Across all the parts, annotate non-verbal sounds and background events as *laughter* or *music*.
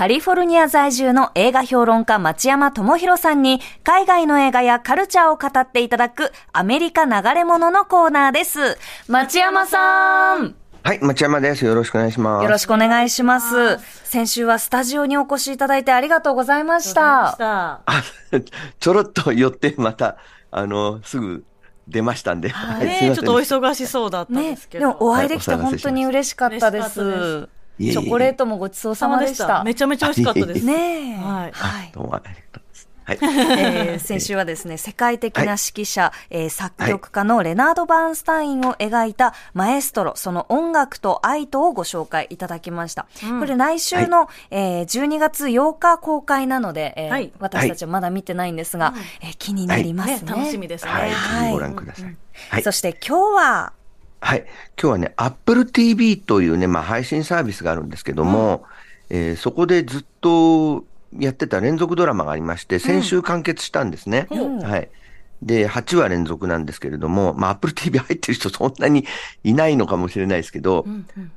カリフォルニア在住の映画評論家町山智博さんに海外の映画やカルチャーを語っていただくアメリカ流れ物のコーナーです。町山さんはい、町山です。よろしくお願いします。よろしくお願いします。先週はスタジオにお越しいただいてありがとうございました。あ、ちょろっと寄って、また、あの、すぐ出ましたんで。はいねえちょっとお忙しそうだったんでねす、けど。でもお会いできて本当に嬉しかったです。嬉しかったでいチョコレートもごちそうさまでした。めちゃめちゃ美味しかったです。ねえ。はいはい。どうもありがとうございます。はい。えー先週はですね、世界的な指揮者、えー作曲家のレナード・バーンスタインを描いたマエストロ、その音楽と愛とをご紹介いただきました。これ来週の、えー12月8日公開なので、えーはい私たちはまだ見てないんですが、えー気になりますね。ね楽しみですね。はい、ご覧ください。はいそ。して今日は、はい。今日はね、Apple TV というね、まあ配信サービスがあるんですけども、えーそこでずっとやってた連続ドラマがありまして、先週完結したんですね。うんはい。で、8話連続なんですけれども、まあ Apple TV 入ってる人そんなにいないのかもしれないですけど、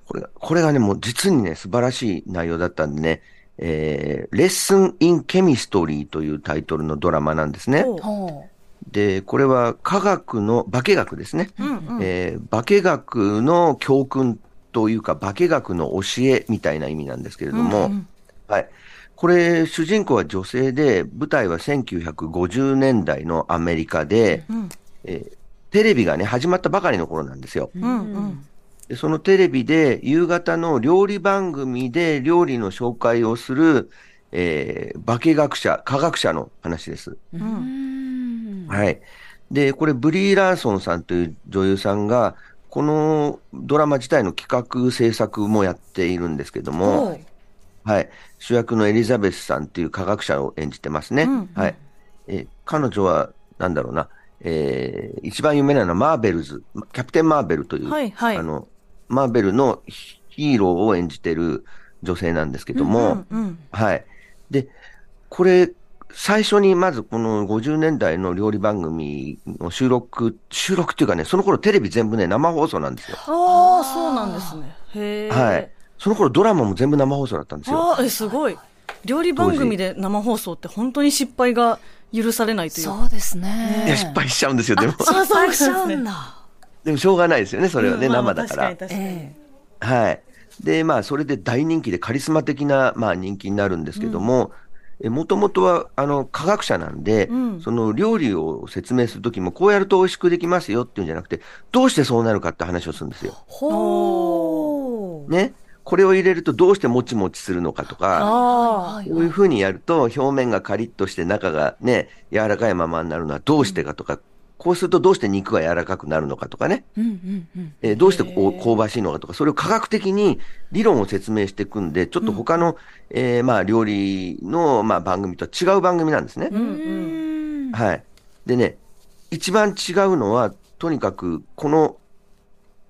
これが、これがね、もう実にね、素晴らしい内容だったんでね、えー、レッスン・イン・ケミストリーというタイトルのドラマなんですね。ほうほで、これは科学の、化学ですね。うんうんえー化学の教訓というか、化学の教えみたいな意味なんですけれども、はい。これ、主人公は女性で、舞台は1950年代のアメリカで、うんえーテレビがね、始まったばかりの頃なんですよ。う。うんうんでそのテレビで夕方の料理番組で料理の紹介をする、えー化学者、科学者の話です。う。んはい。で、これ、ブリー・ラーソンさんという女優さんが、このドラマ自体の企画制作もやっているんですけども、はい。主役のエリザベスさんという科学者を演じてますね。うんはい。えー彼女は、なんだろうな、えー一番有名なのはマーベルズ、キャプテン・マーベルという、はいはいあの、マーベルのヒーローを演じてる女性なんですけども、うんうんはい。で、これ、最初にまずこの50年代の料理番組の収録、収録っていうかね、その頃テレビ全部ね、生放送なんですよ。ああ、そうなんですね。へえ。はい。その頃ドラマも全部生放送だったんですよ。ああ、え、すごい。料理番組で生放送って本当に失敗が許されないというか。そうですね。いや、失敗しちゃうんですよ、でも。失敗しちゃうんねだ。*laughs* でもしょうがないですよね、それはね、生だから。はい。で、まあ、それで大人気でカリスマ的な、まあ、人気になるんですけども、もともとは、あの、科学者なんで、うんその料理を説明するときも、こうやると美味しくできますよっていうんじゃなくて、どうしてそうなるかって話をするんですよ。ほー。ね。これを入れるとどうしてもちもちするのかとか。こういうふうにやると表面がカリッとして中がね、柔らかいままになるのはどうしてかとか、こうするとどうして肉が柔らかくなるのかとかね。うんうんうん。えーどうしてこう香ばしいのかとか、それを科学的に理論を説明していくんで、ちょっと他の、えーまあ料理の、まあ、番組とは違う番組なんですね。うんうん。はい。でね、一番違うのは、とにかく、この、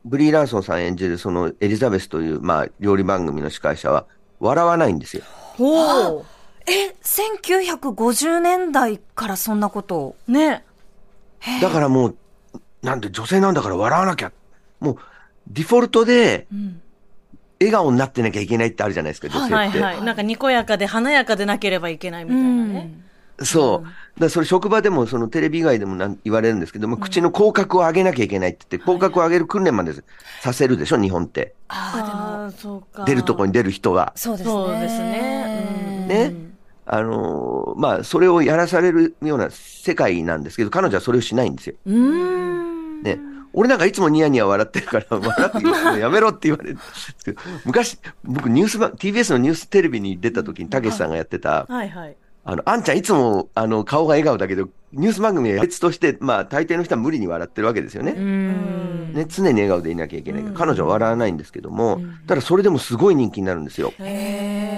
ブリー・ラーソンさん演じるそのエリザベスという、まあ、料理番組の司会者は、笑わないんですよ。ほう。え、1950年代からそんなことを？ね。だからもう、なんで女性なんだから笑わなきゃ。もう、ディフォルトで、笑顔になってなきゃいけないってあるじゃないですか、女性って。はいはい。なんかにこやかで華やかでなければいけないみたいなね。そう。だからそれ職場でも、そのテレビ以外でもなん言われるんですけども、口の口角を上げなきゃいけないって言って、口角を上げる訓練までさせるでしょ、日本って。ああ、でも、ああ、そうか。出るとこに出る人は。そうですね。そうですねうんね。あのーまあ、それをやらされるような世界なんですけど、彼女はそれをしないんですよ。ね。俺なんかいつもニヤニヤ笑ってるから、笑って言うのやめろって言われるんですけど、昔、僕ニュース番、TBS のニューステレビに出た時に、たけしさんがやってた、はいはい。あの、あんちゃんいつも、あの、顔が笑顔だけど、ニュース番組は別として、まあ、大抵の人は無理に笑ってるわけですようね。ん。ね、常に笑顔でいなきゃいけないから、彼女は笑わないんですけども、ただそれでもすごい人気になるんですよ。へえ。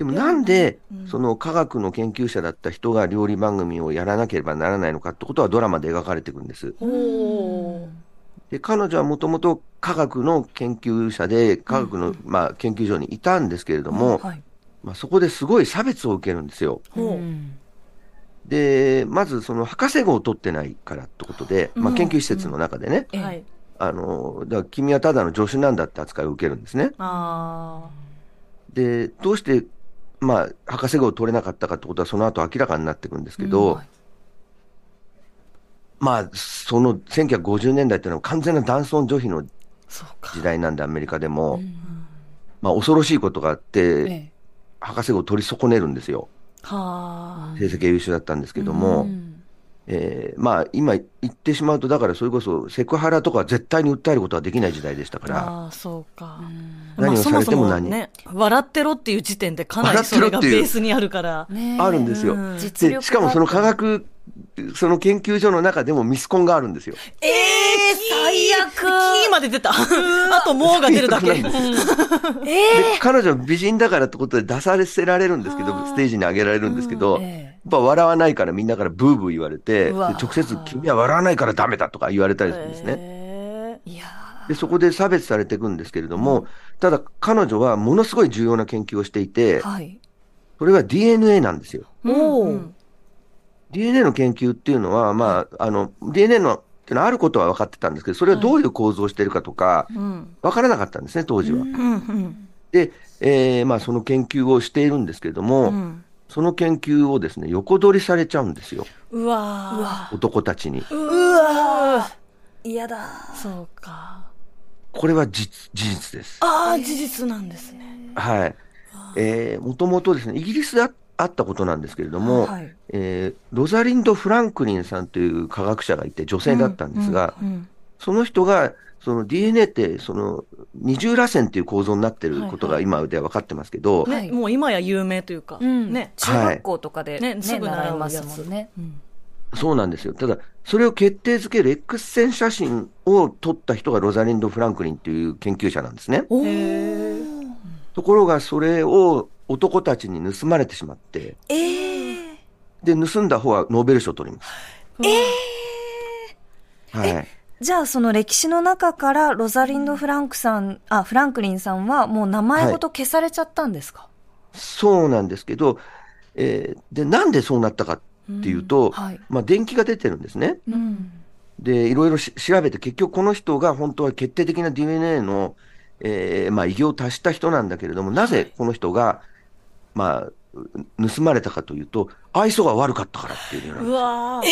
でもなんで、その科学の研究者だった人が料理番組をやらなければならないのかってことはドラマで描かれていくんです。ほで、彼女はもともと科学の研究者で、科学の、まあ、研究所にいたんですけれども、はい。まあ、そこですごい差別を受けるんですよ。で、まずその博士号を取ってないからってことで、まあ、研究施設の中でね、ええ。はい。あの、だから君はただの助手なんだって扱いを受けるんですね。あで、どうしてまあ、博士号を取れなかったかってことはその後明らかになってくるんですけど、はいまあ、その1950年代っていうのは完全な男尊女卑の。時代なんで、アメリカでも。まあ、恐ろしいことがあって、ええ博士号を取り損ねるんですよ。はあ。成績が優秀だったんですけども、うんえーまあ、今言ってしまうと、だからそれこそセクハラとかは絶対に訴えることはできない時代でしたから、ああ、そうか。何をされても何。ね、笑ってろっていう時点でかなりそれがベースにあるから。あるんですよ。で、しかもその科学、その研究所の中でもミスコンがあるんですよ。ええ最悪。キーまで出た。あと、もうが出るだけ。最悪なん。ですで、彼女は美人だからってことで出させられるんですけど、ステージに上げられるんですけど、ぱ笑わないからみんなからブーブー言われて、直接君は笑わないからダメだとか言われたりするんですね。へいやで、そこで差別されていくんですけれども、ただ彼女はものすごい重要な研究をしていてー、はい。それは DNA なんですよ。うん DNA の研究っていうのは、まあ、あの、DNA の、っていうのはあることは分かってたんですけど、それはどういう構造をしているかとか、うん。分からなかったんですね、当時は。うん。うん。で、えーまあ、その研究をしているんですけれども、うんその研究をですね、横取りされちゃうんですよ、うわ男たちに。ーうわ嫌だ。ーそうか。これは実事実です。ああ、事実なんですね。はい。えー、もともとですね、イギリスでああったことなんですけれども、はい。えーロザリンド・フランクリンさんという科学者がいて、女性だったんですが、うんその人が、その DNA って、その二重らせんっていう構造になってることはいが今では分かってますけど、ね、はいもう今や有名というか、うん。ね。中学校とかでね、ねすぐ習いますもんね。うんそうなんですよ。ただ、それを決定づける X 線写真を撮った人がロザリンド・フランクリンっていう研究者なんですね。ところが、それを男たちに盗まれてしまって、ええで、盗んだ方はノーベル賞を取ります。はい。じゃあ、その歴史の中から、ロザリンド・フランクさん、あ、フランクリンさんは、もう名前ごと消されちゃったんですか、そうなんですけど、えーで、なんでそうなったかっていうと、はい。まあ、電気が出てるんですね。うん。で、いろいろし調べて、結局この人が本当は決定的な DNA の、えーまあ、偉業を達した人なんだけれども、なぜこの人が、まあ、う盗まれたかというと、愛想が悪かったからっていうう。わー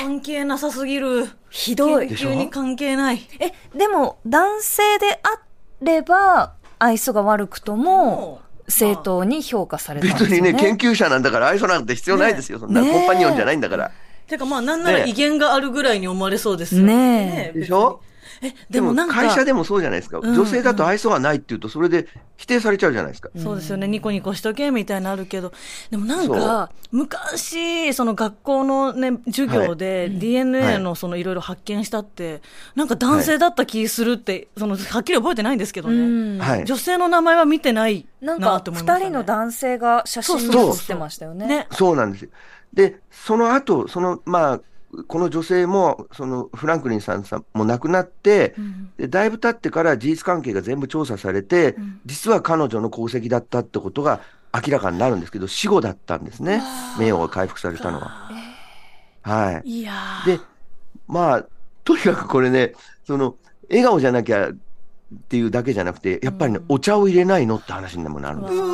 関係なさすぎる。ひどい研究に関係ない。え、でも、男性であれば、愛想が悪くとも、正当に評価されたんですよね。別にね、研究者なんだから愛想なんて必要ないですよ。そんなねえコンパニオンじゃないんだから。てかまあなんならね威厳があるぐらいに思われそうですよねえ別にでしょ？え、でもなんか。会社でもそうじゃないですか。うん女性だと愛想がないっていうと、それで否定されちゃうじゃないですか。そうですよね、ニコニコしとけみたいなのあるけど、でもなんか、昔、その学校のね、授業で DNA のそのいろいろ発見したって、なんか男性だった気するって、その、はっきり覚えてないんですけどうね。ん。はい。女性の名前は見てないなんか、なって思いました、ね。二人の男性が写真にそう写ってましたよね。ね。そうなんですよ。で、その後、その、まあ、この女性も、そのフランクリンさんさんも亡くなって、でだいぶ経ってから事実関係が全部調査されて、実は彼女の功績だったってことが明らかになるんですけど、死後だったんですね。名誉が回復されたのは。はい。いやーで、まあ、とにかくこれね、その、笑顔じゃなきゃっていうだけじゃなくて、やっぱりね、お茶を入れないのって話にもなるんですよ。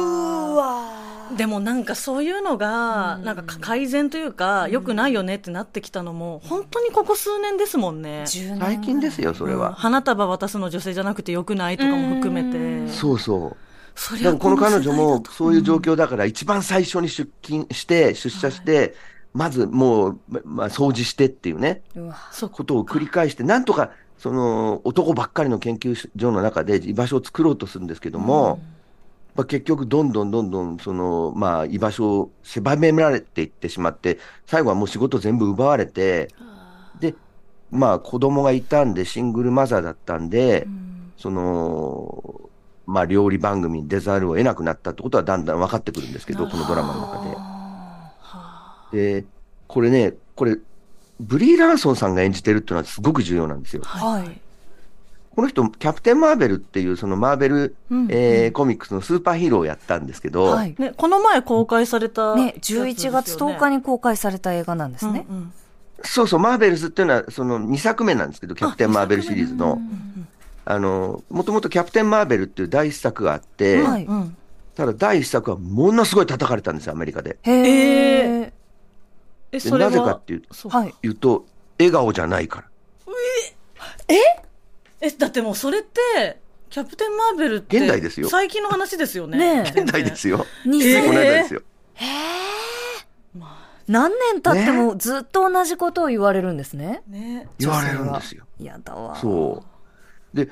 でもなんかそういうのが、なんか改善というか、良くないよねってなってきたのも、本当にここ数年ですもんね。10年最近ですよ、それうんは。花束渡すの女性じゃなくて良くないとかも含めて。そうそう。そりゃでもこの彼女もそういう状況。況だから、一番最初に出勤して、出社して、まずもう、ままあ、掃除してっていうね、ことを繰り返して、なんとか、その、男ばっかりの研究所の中で居場所を作ろうとするんですけども、まあ、結局、どんどんどんどん、その、まあ、居場所を狭められていってしまって、最後はもう仕事全部奪われて、で、まあ、子供がいたんで、シングルマザーだったんで、その、まあ、料理番組に出ざるを得なくなったってことはだんだん分かってくるんですけど、このドラマの中で。で、これね、これ、ブリー・ランソンさんが演じてるっていうのはすごく重要なんですよ。はい。この人、キャプテン・マーベルっていう、そのマーベル、うんえーコミックスのスーパーヒーローをやったんですけど、はい。ね、この前公開された、ね、11月10日にに公開された映画なんですね。うんうんそうそう、マーベルズっていうのは、その2作目なんですけど、キャプテン・マーベルシリーズの。うんあの、もともとキャプテン・マーベルっていう第一作があって、はいうんただ第一作はものすごい叩かれたんですよ、アメリカで。へえ。なぜかっていうはい。言うと、笑顔じゃないから。え、だってもうそれって、キャプテン・マーベルって、現代ですよ最近の話ですよね。ね現代ですよ。二えーこの間ですよ。何年経ってもずっと同じことを言われるんですね。ね言われるんですよ。やだわ。そう。で、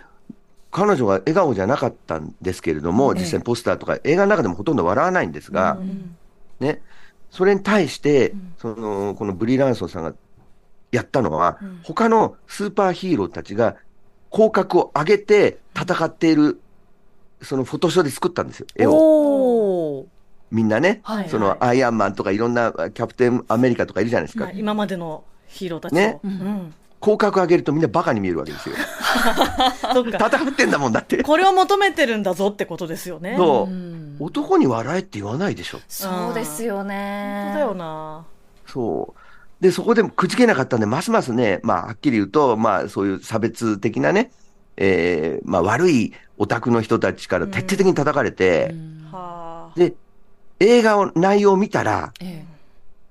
彼女が笑顔じゃなかったんですけれども、ええ実際ポスターとか映画の中でもほとんど笑わないんですが、ね、それに対して、その、このブリー・ランソンさんがやったのは、他のスーパーヒーローたちが口角を上げて戦っている、そのフォトショーで作ったんですよ、絵を。みんなね、はいそのアイアンマンとかいろんなキャプテンアメリカとかいるじゃないですか。まあ今までのヒーローたちを。ねうん。口角上げるとみんなバカに見えるわけですよ。*laughs* そっか。戦ってんだもんだって。これを求めてるんだぞってことですよね。そううん男に笑えって言わないでしょ。そうですよね。本当だよな。そう。で、そこでもくじけなかったんで、ますますね、まあ、はっきり言うと、まあ、そういう差別的なね、えーまあ、悪いオタクの人たちから徹底的に叩かれて、はあ。で、映画を、内容を見たら、ええ。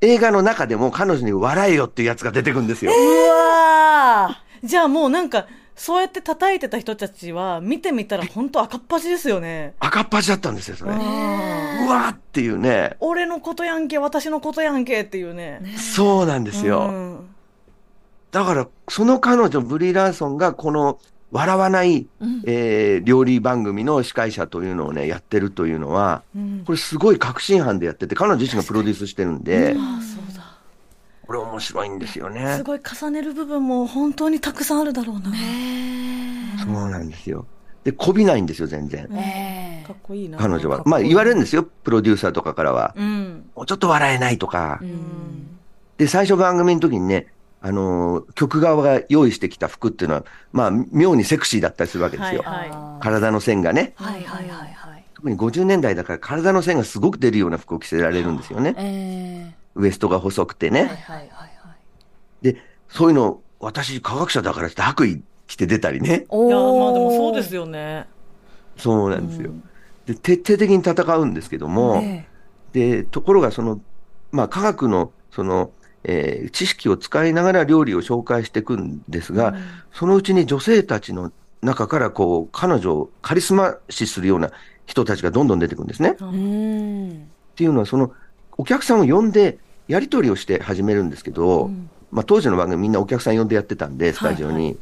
映画の中でも彼女に笑えよっていうやつが出てくるんですよ。うわじゃあもうなんか、そうやって叩いてた人たちは、見てみたら本当赤っ端ですよね。赤っ端だったんですよ、それ。ううんわーっていうね。俺のことやんけ、私のことやんけっていうね。そうなんですよ。うんだから、その彼女、ブリー・ランソンが、この、笑わない、えー料理番組の司会者というのをね、やってるというのは、うんこれすごい確信犯でやってて、彼女自身がプロデュースしてるんで。これ面白いんですよねす。ごい重ねる部分も本当にたくさんあるだろうな。そうなんですよ。で、こびないんですよ、全然。ええかっこいいな。彼女は。まあ言われるんですよ、プロデューサーとかからは。うん。もうちょっと笑えないとか。うんで、最初番組の時にね、あのー曲側が用意してきた服っていうのは、まあ、妙にセクシーだったりするわけですよ。はいあー体の線がね。はいはいはいはい。特に50年代だから体の線がすごく出るような服を着せられるんですよね。ええウエストが細くてね。はいはいはいはい。で、そういうの、私科学者だからって白衣着て出たりね。おいや、まあでもそうでですすよね。そうなんですよ。で、徹底的に戦うんですけども、えで、ところがその、まあ科学の、その、えー知識を使いながら料理を紹介していくんですが、そのうちに女性たちの中からこう、彼女をカリスマ視するような人たちがどんどん出てくるんですね。っえうん。ていうのは、その、お客さんを呼んで、やり取りをして始めるんですけど、まあ当時の番組みんなお客さん呼んでやってたんで、スタジオに。はいは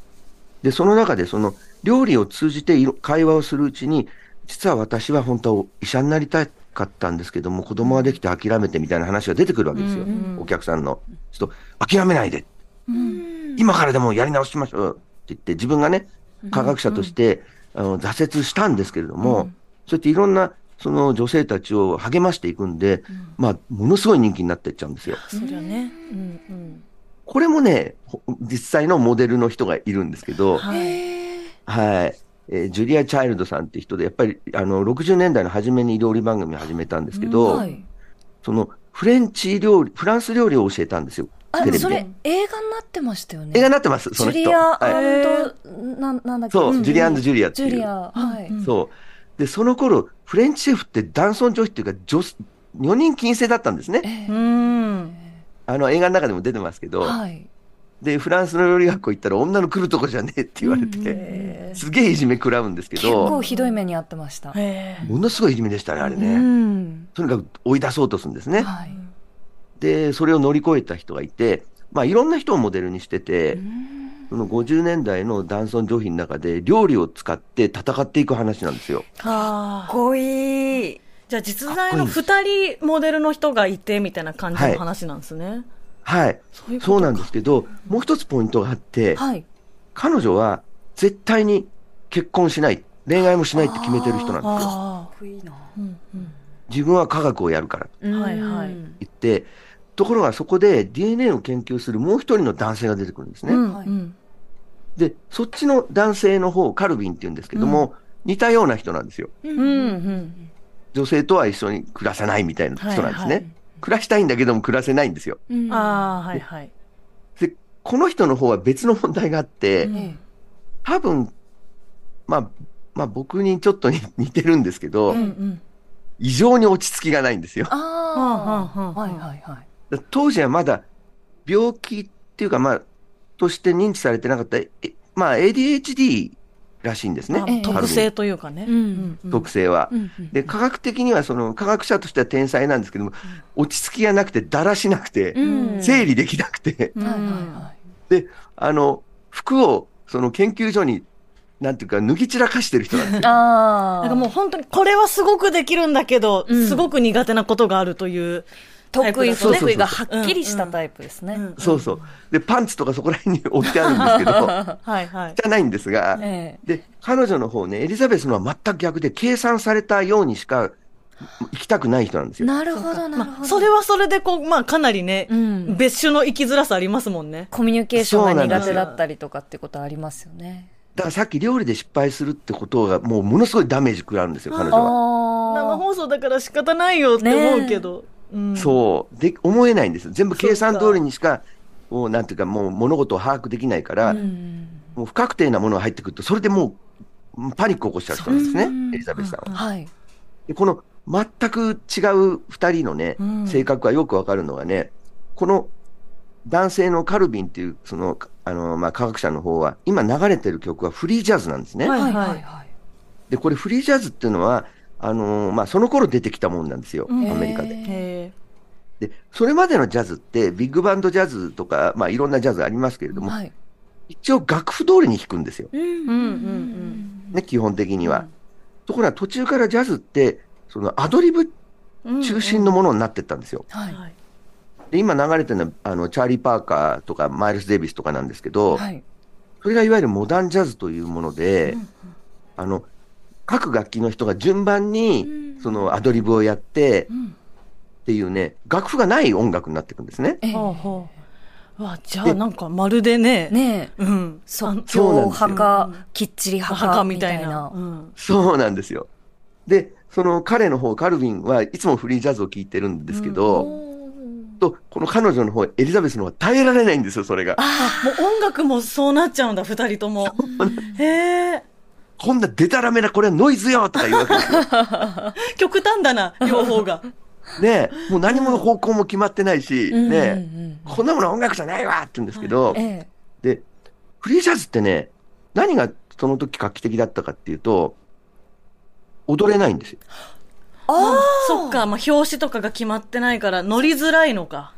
で、その中でその料理を通じて会話をするうちに、実は私は本当は医者になりたかったんですけども、子供ができて諦めてみたいな話が出てくるわけですよ。うんお客さんの。ちょっと諦めないで。今からでもやり直しましょうって言って、自分がね、科学者として、あの挫折したんですけれども、そうやっていろんなその女性たちを励ましていくんで、まあ、ものすごい人気になっていっちゃうんですよ。そりゃね。うんうん。これもね、ほ実際のモデルの人がいるんですけど、はい。はい。えージュリア・チャイルドさんって人で、やっぱり、あの、60年代の初めに料理番組を始めたんですけど、はい。その、フレンチ料理、フランス料理を教えたんですよ。あテレビで。それ映画になってましたよね。映画になってます、その人。ジュリアはい、ななんだっけ？そう、んジュリアンジュリアっていう。ジュリア、はい。うんそう。で、その頃、フレンチシェフって男尊女卑っていうか、女、女人禁制だったんですね。えうん。あの、映画の中でも出てますけど、えはい。で、フランスの料理学校行ったら女の来るとこじゃねえって言われて、ええすげえいじめ食らうんですけ結構ど、ひどい目にあってました。へえ。ものすごいいじめでしたね、あれうね。ん。とにかく追い出そうとするんですね。はい。で、それを乗り越えた人がいて、まあいろんな人をモデルにしてて、その50年代の男尊女卑の中で料理を使って戦っていく話なんですよ。ああ。こいい。じゃあ実在の二人モデルの人がいてみたいな感じの話なんですね。はい。そうそうなんですけど、もう一つポイントがあって、はい。彼女は絶対に結婚しない、恋愛もしないって決めてる人なんですよ。ああ。こいいな。うんうん。自分は科学をやるからとはいはいうん言って、ところがそこで DNA を研究するもう一人の男性が出てくるんですね。うんはいうん。で、そっちの男性の方、カルビンって言うんですけども、似たような人なんですよ。うんうん。女性とは一緒に暮らせないみたいな人なんですね。はいはい暮らしたいんだけども暮らせないんですよ。うんああ、はいはい。で、この人の方は別の問題があって、うんえ多分、まあ、まあ僕にちょっとに *laughs* 似てるんですけど、うんうん。異常に落ち着きがないんですよ。ああ、はいはいはい。当時はまだ病気っていうか、まあ、として認知されてなかった、えまあ、ADHD らしいんですね。まあ特性というかね。特性は。で、科学的にはその科学者としては天才なんですけども、落ち着きがなくて、だらしなくて、うん整理できなくて、うんはいはいはい。で、あの、服をその研究所に、なんていうか、脱ぎ散らかしてる人なんですよ。ああ。なんかもう本当にこれはすごくできるんだけど、うんすごく苦手なことがあるという得意、不得意がはっきりしたタイプですね。うんそうそう。で、パンツとかそこら辺に置いてあるんですけど、*laughs* はいはい。じゃないんですが、えで、彼女の方ね、エリザベスのは全く逆で、計算されたようにしか行きたくない人なんですえ。よ。なるほど、なるまあ、ほど。それはそれでこう、まあかなりね、うん別種の生きづらさありますもんね。コミュニケーションが苦手だったりとかってことありますよね。だからさっき料理で失敗するってことが、もうものすごいダメージ食らうんですよ、彼女は。あ生放送だから仕方ないよって思うけど。うんそう。で、思えないんですよ。全部計算通りにしか、もうなんていうか、もう物事を把握できないから、あ。うん。もう不確定なものが入ってくると、それでもうパニックを起こしちゃう人なんですねうん、エリザベスさんは。はい。でこの全く違う二人のね、うん性格がよくわかるのがね、この男性のカルビンっていう、その、あの、まあ、科学者の方は、今流れてる曲はフリージャズなんですね。はいはいはいはい。で、これフリージャズっていうのは、あの、まあ、その頃出てきたもんなんですよ、うんアメリカで。へで、それまでのジャズって、ビッグバンドジャズとか、まあ、いろんなジャズありますけれども、はい。一応楽譜通りに弾くんですよ。うんうんうんね、基本的には。うんところが途中からジャズって、そのアドリブうん中心のものになってったんですよ。で、今流れてるのは、あの、チャーリー・パーカーとか、マイルス・デイビスとかなんですけど、はい。それがいわゆるモダンジャズというもので、あの、各楽器の人が順番に、そのアドリブをやってうんっていうね、楽譜がない音楽になっていくんですね。ええわじゃあなんかまるでね、ねえ。うん。即そうなん興ですよ派か、きっちり派墓かみたいな。うんそうなんですよ。で、その彼の方、カルビンはいつもフリージャズを聴いてるんですけど、と、この彼女の方、エリザベスの方は耐えられないんですよ、それが。もう音楽もそうなっちゃうんだ、二人とも。へえ。こんなデタラメな、これはノイズよとか言うわけですよ。*laughs* 極端だな、両方が。ねえもう何も方向も決まってないし、うんねえこんなものは音楽じゃないわって言うんですけど、ええ。で、フリージャズってね、何がその時画期的だったかっていうと、踊れないんですよ。あそっか、まあ、表紙とかが決まってないから乗りづらいのか。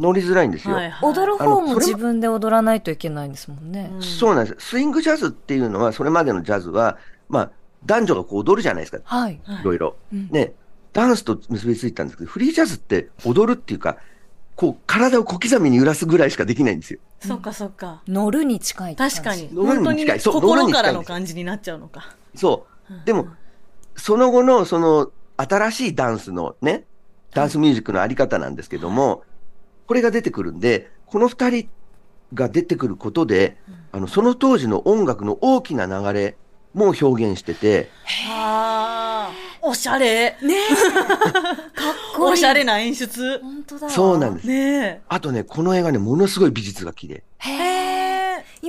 乗りづらいんですよ。はいはい。踊る方も自分で踊らないといけないんですもんね。うんそうなんです。スイングジャズっていうのは、それまでのジャズは、まあ、男女がこう踊るじゃないですか。はい。はいいろいろ。うんね、ダンスと結びついたんですけど、フリージャズって踊るっていうか、こう、体を小刻みに揺らすぐらいしかできないんですよ。そっかそっか。乗るに近い確かに。乗るにに近いそう乗る心かに近いらの感じになっちゃうのか。そう。でも、その後の、その、新しいダンスのね、ダンスミュージックのあり方なんですけども、これが出てくるんで、この二人が出てくることで、あの、その当時の音楽の大きな流れも表現してて、はあ。おしゃれ。ね *laughs* かっこいい。おしゃれな演出。本当だわそうなんです。ねあとね、この映画ね、ものすごい美術が綺麗。え。へえ。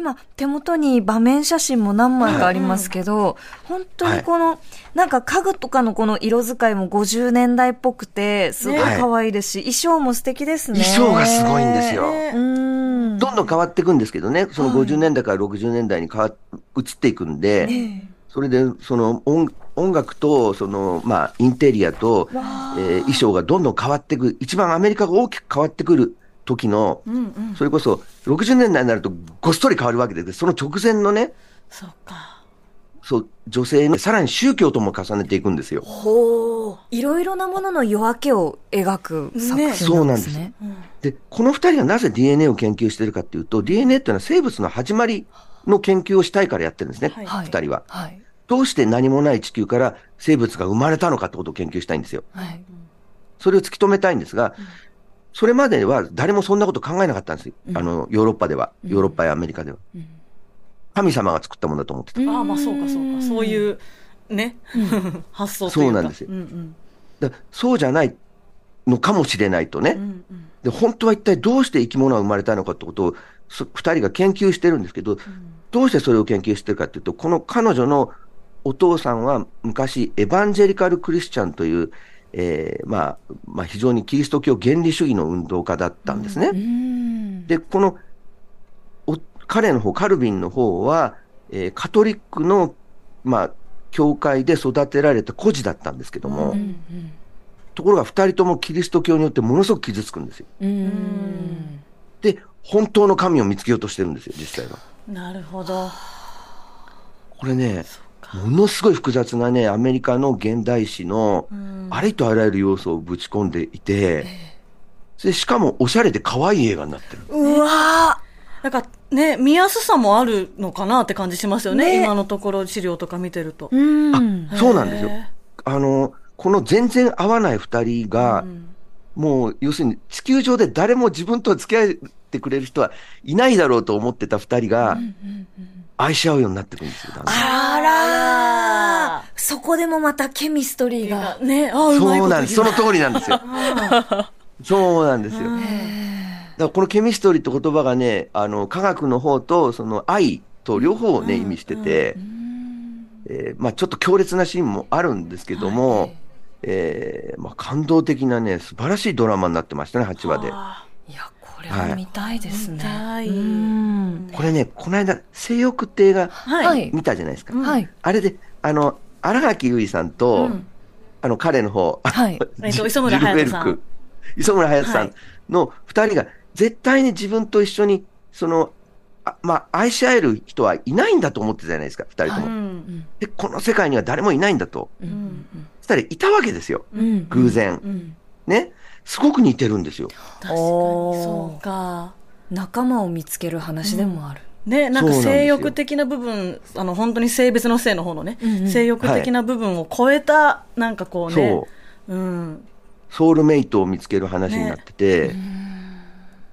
今、手元に場面写真も何枚かありますけど、本当にこの、なんか家具とかのこの色使いも50年代っぽくて、すごい可愛いですし、衣装も素敵ですね。衣装がすごいんですよ。ねうん。どんどん変わっていくんですけどね、そのはい。50年代から60年代に変わ移っていくんで、ね。それで、その音音楽と、その、まあ、インテリアと、えー衣装がどんどん変わっていく、一番アメリカが大きく変わってくる時の、うんうん。それこそ60年代になるとごっそり変わるわけで、その直前のね、そっか。そう、女性の、さらに宗教とも重ねていくんですよ。ほう。いろいろなものの夜明けを描く作品なんですね。そうなんですうんで、この二人がなぜ DNA を研究してるかっていうと、DNA っていうのは生物の始まりの研究をしたいからやってるんですね、はいはい。二人は。はい。どうして何もない地球から生物が生まれたのかってことを研究したいんですよ。はい。それを突き止めたいんですが、それまでは誰もそんなこと考えなかったんですよ。うんあの、ヨーロッパでは。うんヨーロッパやアメリカでは。うん神様が作ったものだと思ってた。ああ、まあそうかそうか。そうういう、ね、*laughs* 発想というか。そうなんですようんうん。だそうじゃないのかもしれないとね。うんうんで、本当は一体どうして生き物が生まれたのかってことを、そ二人が研究してるんですけど、どうしてそれを研究してるかっていうと、この彼女のお父さんは昔、エヴァンジェリカル・クリスチャンという、えー、まあ、まあ非常にキリスト教原理主義の運動家だったんですね。で、この、お彼の方、カルビンの方は、えー、カトリックの、まあ、教会で育てられた孤児だったんですけども、うんうん、ところが二人ともキリスト教によってものすごく傷つくんですよ。で、本当の神を見つけようとしてるんですよ、実際は。なるほど。これね、ものすごい複雑なね、アメリカの現代史のありとあらゆる要素をぶち込んでいて、でしかもおしゃれで可愛い映画になってる。うわなんかね、見やすさもあるのかなって感じしますよね、ね。今のところ資料とか見てると。あそうなんですよ。あの、この全然合わない二人が、もう要するに地球上で誰も自分と付き合ってくれる人はいないだろうと思ってた二人が、愛し合うようになってくるんですよ。あらそこでもまたケミストリーが。ね、あそうなんです。その通りなんですよ。*laughs* そうなんですよ。だからこのケミストリーって言葉がね、あの、科学の方と、その愛と両方をね、意味してて、えー、まあちょっと強烈なシーンもあるんですけども、はい、えー、まあ感動的なね、素晴らしいドラマになってましたね、8話で。これは見たいですね。はい、これね、この間、性欲って映画、はい、見たじゃないですか。はい、あれで、あの、荒垣結衣さんと、うん、あの、彼の方、はい、*laughs* 磯村隼人さん。磯村隼人さんの二人が、絶対に自分と一緒に、その、あまあ、愛し合える人はいないんだと思ってたじゃないですか、二人とも、はい、で。この世界には誰もいないんだと。うん、そしたらいたわけですよ、うん、偶然、うん、ね。すごく似てるんですよ。確かに、そうか。仲間を見つける話でもある。ね、なんか性欲的な部分、あの、本当に性別の性の方のね、うんうん、性欲的な部分を超えた、はい、なんかこうね、う。うん。ソウルメイトを見つける話になってて、ね、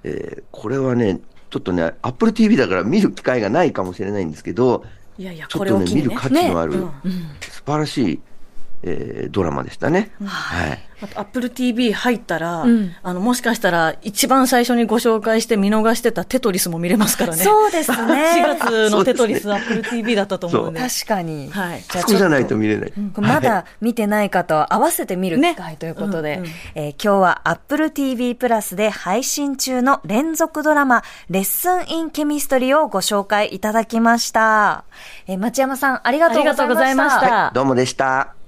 えー、これはね、ちょっとね、アップル TV だから見る機会がないかもしれないんですけど、いやいやちょっとね、ね見る価値のある、ねうん、素晴らしいえー、ドラマでしたね。はい。あと、アップル TV 入ったら、うん、あの、もしかしたら、一番最初にご紹介して見逃してたテトリスも見れますからね。そうですね。*laughs* 4月のテトリス、アップル TV だったと思うんで。確かに。はい。じゃあ、じゃないと見れない。まだ見てない方合わせて見る機会ということで、ねうんうん、えー、今日はアップル TV プラスで配信中の連続ドラマ、レッスンインケミストリーをご紹介いただきました。えー、町山さん、ありがとうございました。はい、どうもでした。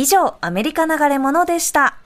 以上、アメリカ流れ物でした。